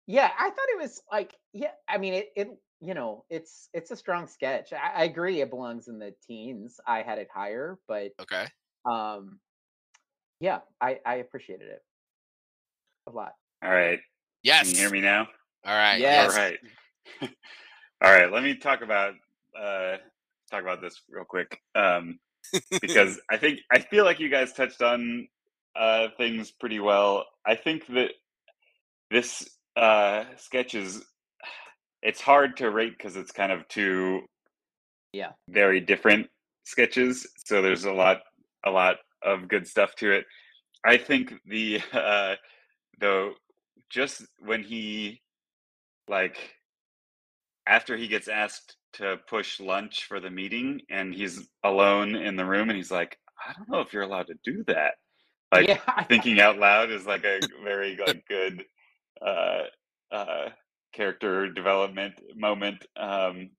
yeah i thought it was like yeah i mean it, it you know it's it's a strong sketch I, I agree it belongs in the teens i had it higher but Okay. um yeah i i appreciated it a lot All right. Yes. Can you hear me now? All right. Yes. All right. All right. Let me talk about uh, talk about this real quick um, because I think I feel like you guys touched on uh, things pretty well. I think that this uh, sketch is it's hard to rate because it's kind of two Yeah. very different sketches. So there's a lot a lot of good stuff to it. I think the uh, though just when he like after he gets asked to push lunch for the meeting and he's alone in the room and he's like i don't know if you're allowed to do that like yeah. thinking out loud is like a very like good uh uh character development moment um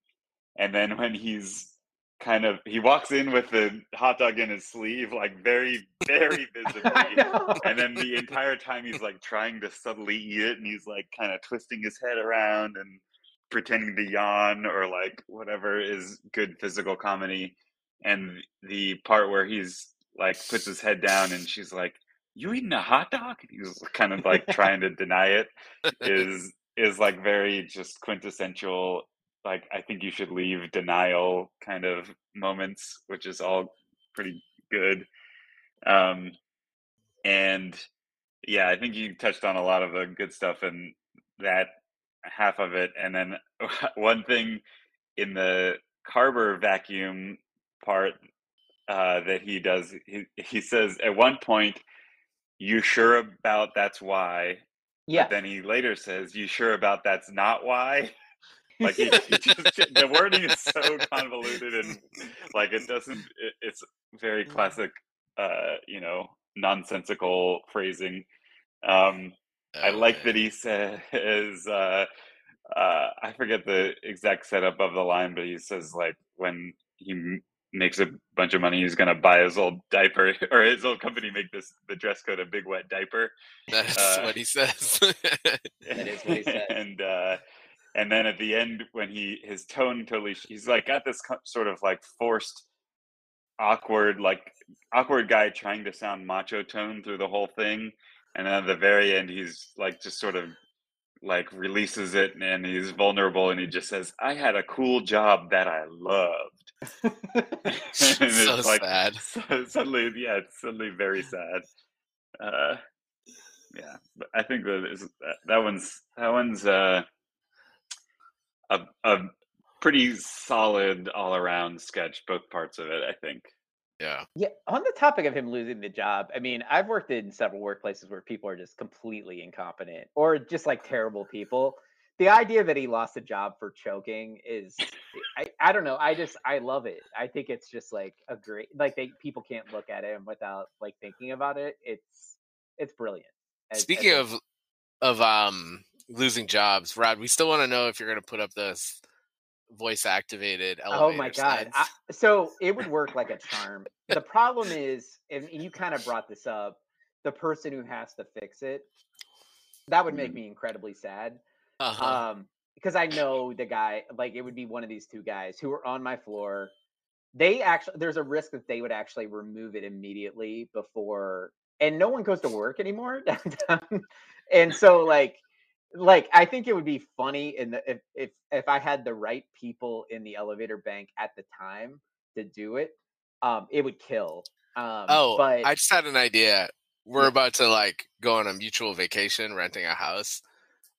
and then when he's kind of he walks in with the hot dog in his sleeve like very very visibly and then the entire time he's like trying to subtly eat it and he's like kind of twisting his head around and pretending to yawn or like whatever is good physical comedy and the part where he's like puts his head down and she's like you eating a hot dog? And he's kind of like trying to deny it is is like very just quintessential like i think you should leave denial kind of moments which is all pretty good um and yeah i think you touched on a lot of the good stuff and that half of it and then one thing in the carver vacuum part uh that he does he, he says at one point you sure about that's why yeah but then he later says, "You sure about that's not why?" Like he, he just the wording is so convoluted and like it doesn't. It, it's very classic, uh, you know, nonsensical phrasing. Um, I Oh, like that he says, uh, uh, I forget the exact setup of the line, but he says like when he makes a bunch of money, he's gonna buy his old diaper or his old company make this the dress code a big wet diaper. That's uh, what he says. That is what he says. and uh, and then at the end, when he his tone totally, sh- he's like got this sort of like forced, awkward, like awkward guy trying to sound macho tone through the whole thing, and then at the very end, he's like just sort of like releases it, and he's vulnerable, and he just says, "I had a cool job that I loved." and so it's like sad. so- suddenly, yeah, it's suddenly very sad. Uh, yeah, but I think that is that, that one's that one's uh, a a pretty solid all around sketch. Both parts of it, I think. Yeah. yeah on the topic of him losing the job i mean i've worked in several workplaces where people are just completely incompetent or just like terrible people. The idea that he lost a job for choking is I, I don't know i just i love it. I think it's just like a great like they people can't look at him without like thinking about it. It's it's brilliant as- Speaking as- of of um losing jobs, Rod, we still want to know if you're going to put up this voice activated oh my god. I, so it would work like a charm the problem is and you kind of brought this up the person who has to fix it that would make me incredibly sad Uh-huh. um because i know the guy like it would be one of these two guys who are on my floor they actually there's a risk that they would actually remove it immediately before and no one goes to work anymore downtown and so like like i think it would be funny in the if if if i had the right people in the elevator bank at the time to do it um it would kill um oh, but I just had an idea. We're Yeah. about to like go on a mutual vacation, renting a house.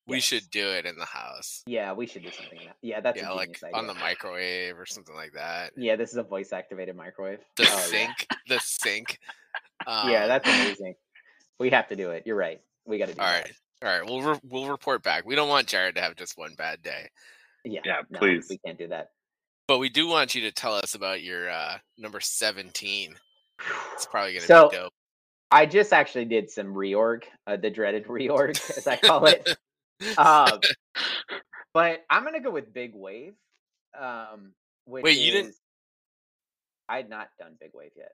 We Yes. should do it in the house. yeah we should do something that. yeah that's yeah, like genius on the microwave or something like that. yeah this is a voice activated microwave The Oh, yeah. sink, the sink. yeah Um, that's amazing we have to do it you're right we got to do all that. right. All right, we'll re- we'll report back. We don't want Jared to have just one bad day, Yeah, Yeah, no, please. We can't do that. but we do want you to tell us about your uh, number seventeen. It's probably gonna So- be dope. I just actually did some reorg, uh, the dreaded reorg, as I call it. um, but I'm gonna go with Big Wave. Um, which Wait, you didn't- I had not done Big Wave yet.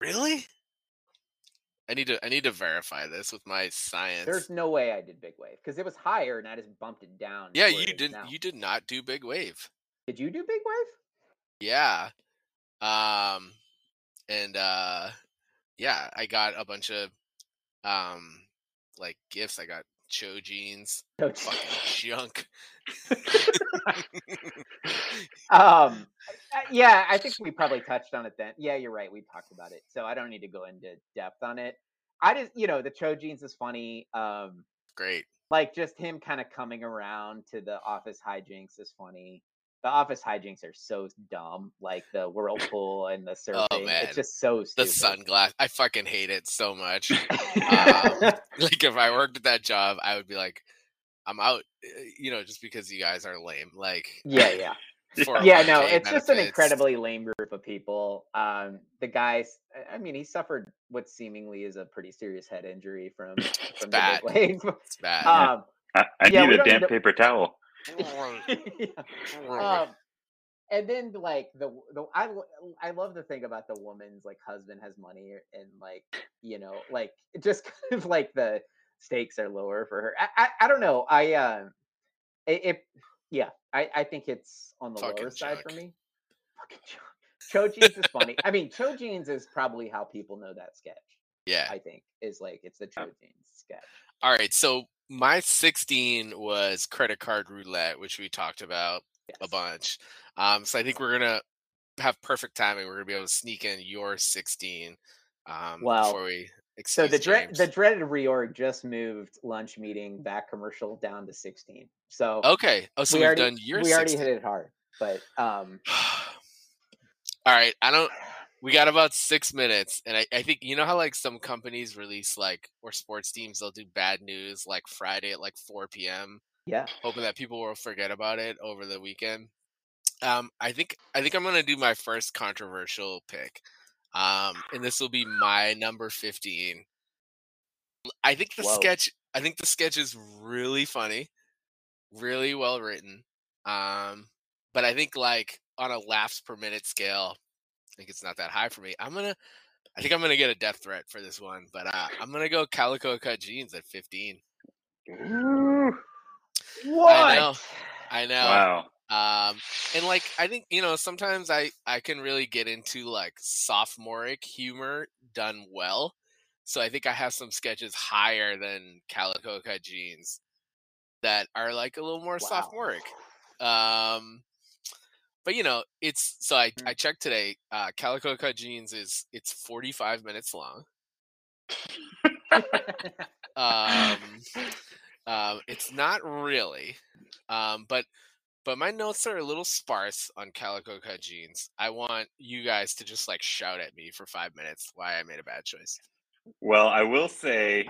Really? I need to I need to verify this with my science. There's no way I did Big Wave because it was higher and I just bumped it down. yeah, you it is did now. you did not do big wave. Did you do Big Wave? Yeah. Um and uh yeah, I got a bunch of um like gifts. I got Cho jeans, No. fucking junk. um, yeah, I think we probably touched on it then. Yeah, you're right. We talked about it, so I don't need to go into depth on it. I just, you know, the Cho jeans is funny. Um, Great. like just him kind of coming around to the office hijinks is funny. The office hijinks are so dumb, like the whirlpool and the surfing. Oh, man. It's just so stupid. The stupid. sunglass. I fucking hate it so much. Um, like if I worked at that job, I would be like, I'm out, uh, you know, just because you guys are lame. Like, yeah, yeah. yeah no 401k it's just an incredibly lame group of people um the guys I- i mean he suffered what seemingly is a pretty serious head injury from from the bad. big wave It's bad. um I, I Yeah, need a don't need damp to- paper towel. yeah. um and then like the the I I love the thing about the woman's like husband has money and like you know like just kind of like the stakes are lower for her. I I, I don't know. I uh it, it yeah I I think it's on the Fucking lower side for me. Fucking. Cho jeans is funny. I mean, Cho jeans is probably how people know that sketch. yeah. I think is like it's the Cho jeans sketch. All right. So my 16 was credit card roulette, which we talked about a bunch. Um, so I think we're gonna have perfect timing. We're gonna be able to sneak in your 16 um, Well, before we. So the dread the dreaded reorg just moved lunch meeting back commercial down to 16. So Okay. Oh, so we already done your. we already hit it hard. But um All right. I don't. We got about six minutes, and I, I think you know how like some companies release like or sports teams they'll do bad news like Friday at like 4 p.m. yeah. hoping that people will forget about it over the weekend. Um, I think I think I'm gonna do my first controversial pick, um, and this will be my number 15. I think the Whoa. sketch. I think the sketch is really funny, really well written. Um, but I think like on a laughs per minute scale, I think it's not that high for me. I'm gonna. I think I'm gonna get a death threat for this one, but uh, I'm gonna go calico cut jeans at 15. What? know. I know. Wow. Um and like i think you know sometimes i i can really get into like sophomoric humor done well so i think i have some sketches higher than calico cut jeans that are like a little more Wow. sophomoric um but you know it's so i Mm. i checked today uh calico cut jeans is it's 45 minutes long um um it's not really um but but my notes are a little sparse on calico cut jeans i want you guys to just like shout at me for five minutes why i made a bad choice Well, I will say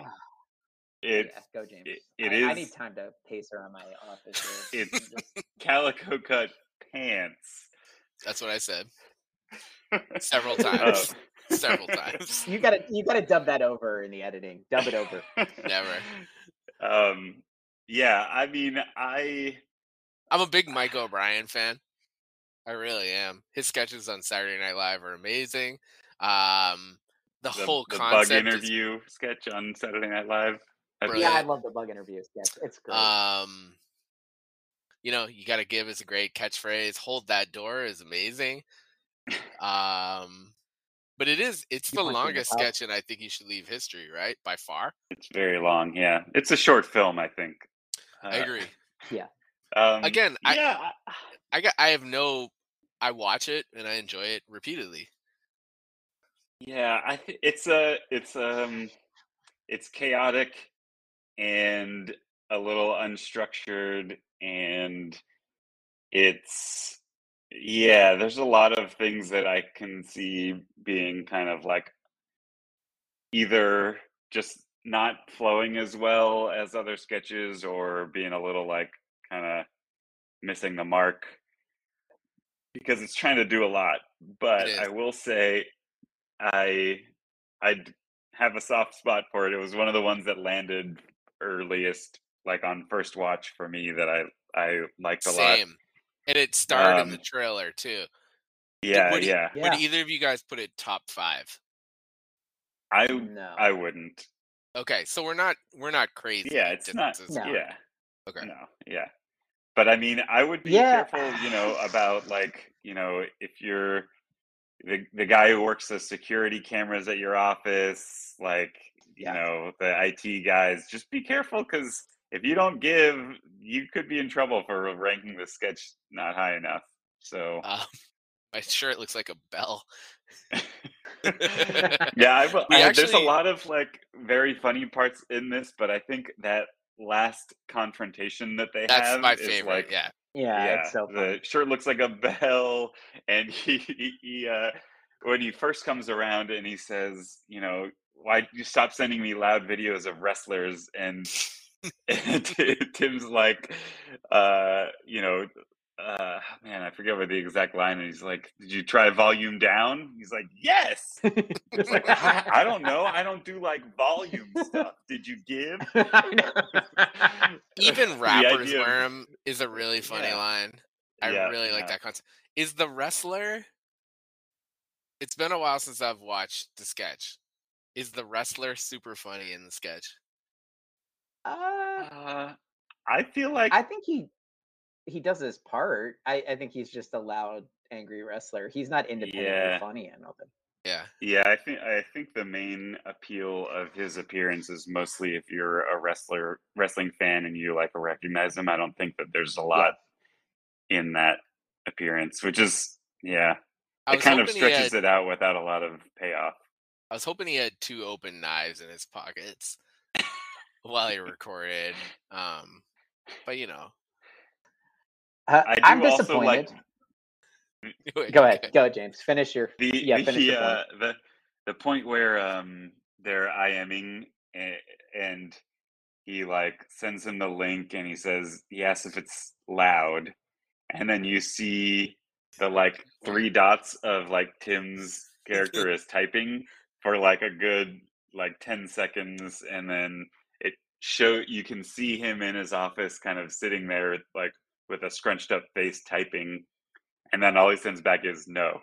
It yeah, go James. it- it I, I need time to pace around my office. here. It's- Just- calico cut pants. That's what I said several Uh, times. several times. you gotta you gotta dub that over in the editing. Dub it over. Never. Um, yeah, I mean, I I'm a big Mike O'Brien fan. I really am. His sketches on Saturday Night Live are amazing. Um, the, the, whole the bug concept is interview sketch on Saturday Night Live. Brilliant. Yeah, I love the bug interviews. Yes, it's great. Um, you know, you got to give is a great catchphrase. Hold that door is amazing. Um, but it is it's You the punch me in the longest sketch, and I think you should leave history right by far. It's very long. Yeah, it's a short film. I think. I Uh, agree. Um, Again, I- yeah, I, I got I have no. I watch it and I enjoy it repeatedly. yeah, I th- it's a it's um it's chaotic and a little unstructured and it's yeah, there's a lot of things that I can see being kind of like either just not flowing as well as other sketches or being a little like kind of missing the mark because it's trying to do a lot but i will say i i d- have a soft spot for it it was one of the ones that landed earliest like on first watch for me that i i liked a lot Same, and it starred in the Um, trailer too. yeah would you- yeah yeah. Would either of you guys put it top five? i no. i wouldn't Okay, so we're not we're not crazy. yeah it's not. No. yeah Okay. No, yeah. But I mean, I would be Yeah. careful, you know, about like, you know, if you're the the guy who works the security cameras at your office, like, you Yeah. know, the IT guys, just be careful because if you don't give, you could be in trouble for ranking the sketch not high enough. So Um, my shirt looks like a bell. yeah, I, I- there's a lot of like very funny parts in this, but I think that last confrontation that they That's have my is favorite. like yeah. yeah, yeah, it's so the shirt looks like a bell, and he, he, he uh, when he first comes around and he says, you know, why you stop sending me loud videos of wrestlers? And, and Tim's like, uh, you know, uh, man, I forget what the exact line. is. he's like, "Did you try volume down?" He's like, "Yes." It's like I, I don't know. I don't do like volume stuff. Did you give? Even rappers idea of- wear 'em is a really funny Yeah. line. I Yeah, really like that concept. Is the wrestler? It's been a while since I've watched the sketch. Is the wrestler super funny in the sketch? uh, Uh, I feel like I think he he does his part. I, I think he's just a loud, angry wrestler. He's not independently Yeah. funny. I don't think. Yeah. Yeah, I think I think the main appeal of his appearance is mostly if you're a wrestler wrestling fan and you like recognize him. I don't think that there's a lot in that appearance, which is yeah, it kind of stretches had, it out without a lot of payoff. I was hoping he had two open knives in his pockets while he recorded. Um, but you know, Uh, I also disappointed. like Go ahead, go James. Finish your. the Yeah, the, your point. uh, the the point where um they're IMing and, and he like sends him the link and he says he asks if it's loud and then you see the like three dots of like Tim's character is typing for like a good like 10 seconds and then it show you can see him in his office kind of sitting there like with a scrunched up face typing and then all he sends back is no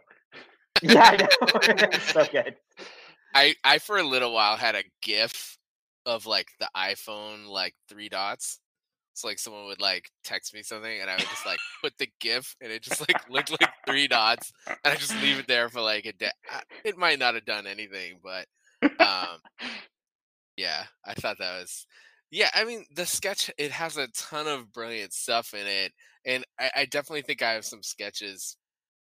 Yeah, I know. so good. I I for a little while had a GIF of like the iPhone like three dots. So like someone would like text me something and I would just like put the GIF and it just like looked like three dots and I just leave it there for like a day. It might not have done anything, but um yeah, I thought that was yeah, I mean the sketch it has a ton of brilliant stuff in it. And I, I definitely think I have some sketches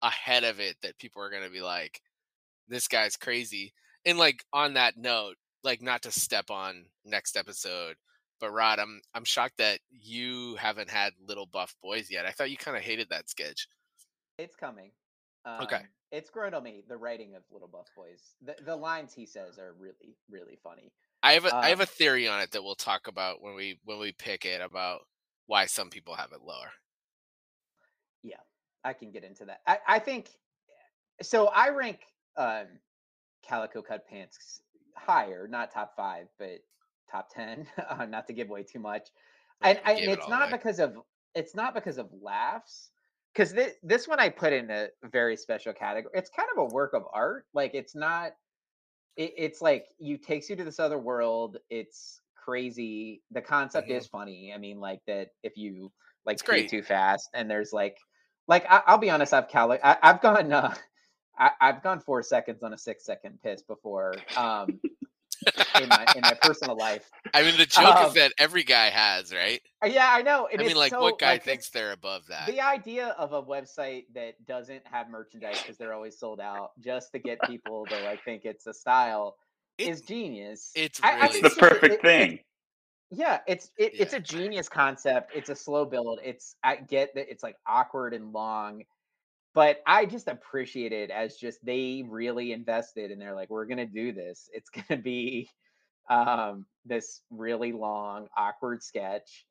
ahead of it that people are gonna be like, This guy's crazy. And like on that note, like not to step on next episode, but Rod, I'm I'm shocked that you haven't had Little Buff Boys yet. I thought you kind of hated that sketch. It's coming. Um, Okay. It's grown on me. The writing of Little Buff Boys. The the lines he says are really really funny. I have a I have Um, a theory on it that we'll talk about when we when we pick it about why some people have it lower. Yeah, I can get into that. I, I think so. I rank um, Calico Cut Pants higher, not top five, but top ten. uh, not to give away too much, and, we and it's not away. because of it's not because of laughs. Because this this one I put in a very special category. It's kind of a work of art. Like it's not. It, it's like you takes you to this other world. It's crazy. The concept Mhm. is funny. I mean, like that if you like pee too fast, and there's like like I, I'll be honest, I've cali- I, I've gone uh, I, I've gone four seconds on a six second piss before um, in my in my personal life. I mean, the joke is Um, that every guy has, right? Uh, Yeah, I know. and I mean, like, so, what guy like, thinks they're above that? the idea of a website that doesn't have merchandise because they're always sold out just to get people to like think it's a style It- is genius. it's I- I think the just- it- perfect it- thing. Yeah, it's it, it's a genius concept. It's a slow build. It's I get that it's like awkward and long, but I just appreciate it as just they really invested and they're like, we're gonna do this. It's gonna be um this really long, awkward sketch,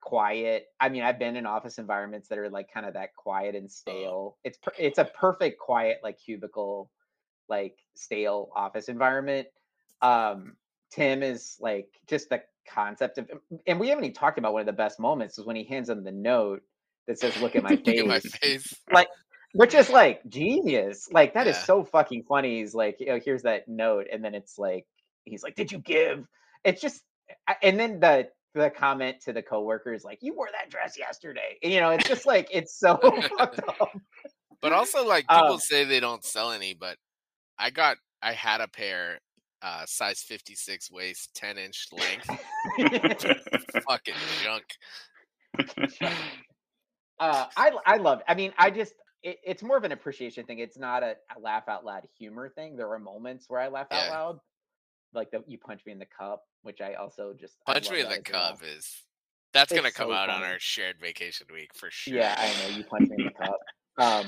quiet. I mean, I've been in office environments that are like kind of that quiet and stale. It's per- it's a perfect quiet like cubicle, like stale office environment. Um, Tim is like just the concept of, and we haven't even talked about one of the best moments is when he hands him the note that says, "Look at my Look face," at my face. Which is like genius. Like that is Yeah. so fucking funny. He's like, you know, here's that note, and then it's like, he's like, "Did you give?" It's just, and then the the comment to the coworker is like, "You wore that dress yesterday." And, you know, it's just like it's so fucked up. But also, like people Um, say they don't sell any, but I got I had a pair, uh, size fifty six waist, ten inch length, fucking junk. uh, I I love. I mean, I just it, it's more of an appreciation thing. It's not a, a laugh out loud humor thing. There are moments where I laugh out loud, like the you punch me in the cup, which I also just Punch me in the as well. cup is that's gonna come so out on our shared vacation week for sure. Yeah, I know you punch me in the cup. Um,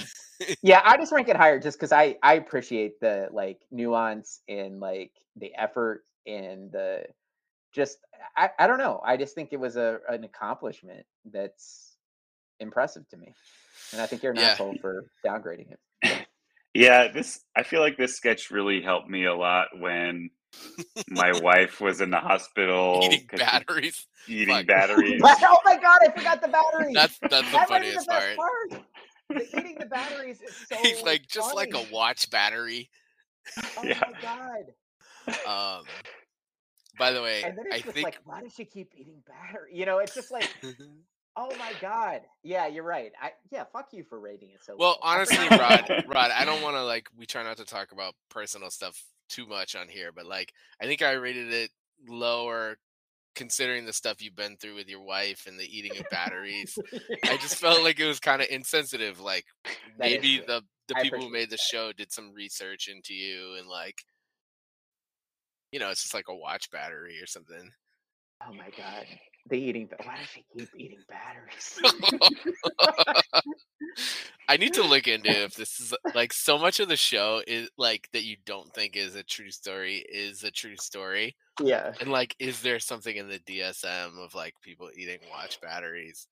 yeah, I just rank it higher just because I I appreciate the like nuance and like the effort and the just I I don't know. I just think it was a an accomplishment that's impressive to me, and I think you're an Yeah. asshole for downgrading it. yeah, this I feel like this sketch really helped me a lot when my wife was in the hospital Eating 'cause she- batteries. eating Fuck. batteries. oh my god, I forgot the batteries. That's that's the That funniest the part. part. The eating the batteries is so. He's like just like a watch battery. Oh Yeah. my god. Um by the way, And then it's I just think like, why does she keep eating battery? You know, it's just like, oh my god. Yeah, you're right. I yeah, fuck you for rating it so. Well, low. Honestly, Rod, Rod, I don't want to like. We try not to talk about personal stuff too much on here, but like, I think I rated it lower, considering the stuff you've been through with your wife and the eating of batteries. I just felt like it was kind of insensitive. Like That maybe the the I people who made the show did some research into you and like, you know, it's just like a watch battery or something. Oh my god. The eating. Why does she keep eating batteries? I need to look into if this is like so much of the show is like that you don't think is a true story is a true story. yeah. And like, is there something in the DSM of like people eating watch batteries?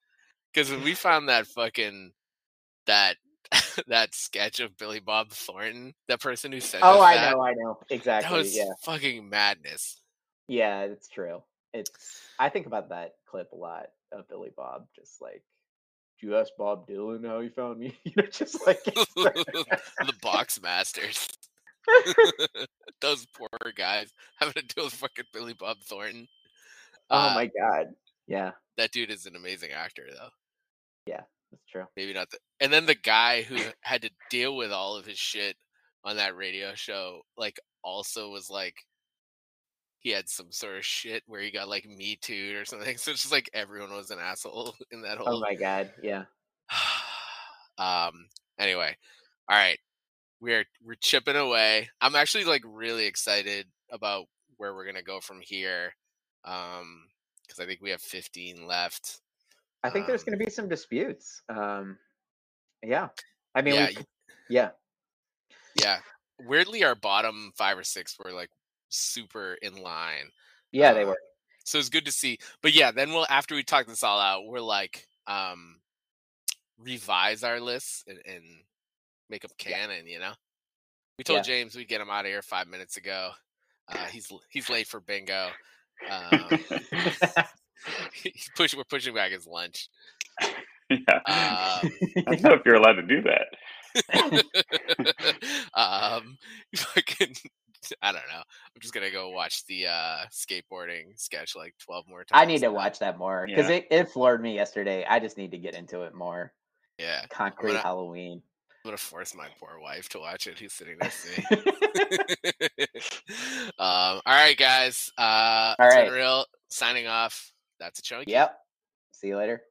Because when we found that fucking that that sketch of Billy Bob Thornton, that person who said, Oh, I that, know. I know. exactly." that was Yeah. fucking madness. Yeah, it's true. It's. I think about that clip a lot of Billy Bob. Just like, did you ask Bob Dylan how he found me? You know, just like. the Boxmasters. Those poor guys having to deal with fucking Billy Bob Thornton. oh Uh, my god. Yeah, that dude is an amazing actor though. Yeah, that's true. Maybe not the and then the guy who had to deal with all of his shit on that radio show, like also was like he had some sort of shit where he got like me too or something. So it's just like everyone was an asshole in that whole. Oh my god. Yeah. um anyway. All right. We're we're chipping away. I'm actually like really excited about where we're gonna go from here. Um because I think we have 15 left. I think there's Um, going to be some disputes. Um, yeah. I mean, Yeah, we, yeah. Yeah. Weirdly, our bottom five or six were like super in line. Yeah, they Uh, were. So it's good to see. But yeah, then we'll after we talk this all out, we're like um revise our lists and, and make them Yeah. canon, you know? We told Yeah. James we'd get him out of here five minutes ago. Uh, he's he's late for bingo. Um, he's push, we're pushing back his lunch. yeah. Um, I don't know if you're allowed to do that. um, fucking, I don't know. I'm just gonna go watch the uh, skateboarding sketch like 12 more times. I need to watch that more because Yeah. it, it floored me yesterday. I just need to get into it more. Yeah, Concrete gonna- Halloween. I'm gonna force my poor wife to watch it. Who's sitting next to me? um, all right, guys. Uh, All right. real. Signing off. That's a chunky. yep. See you later.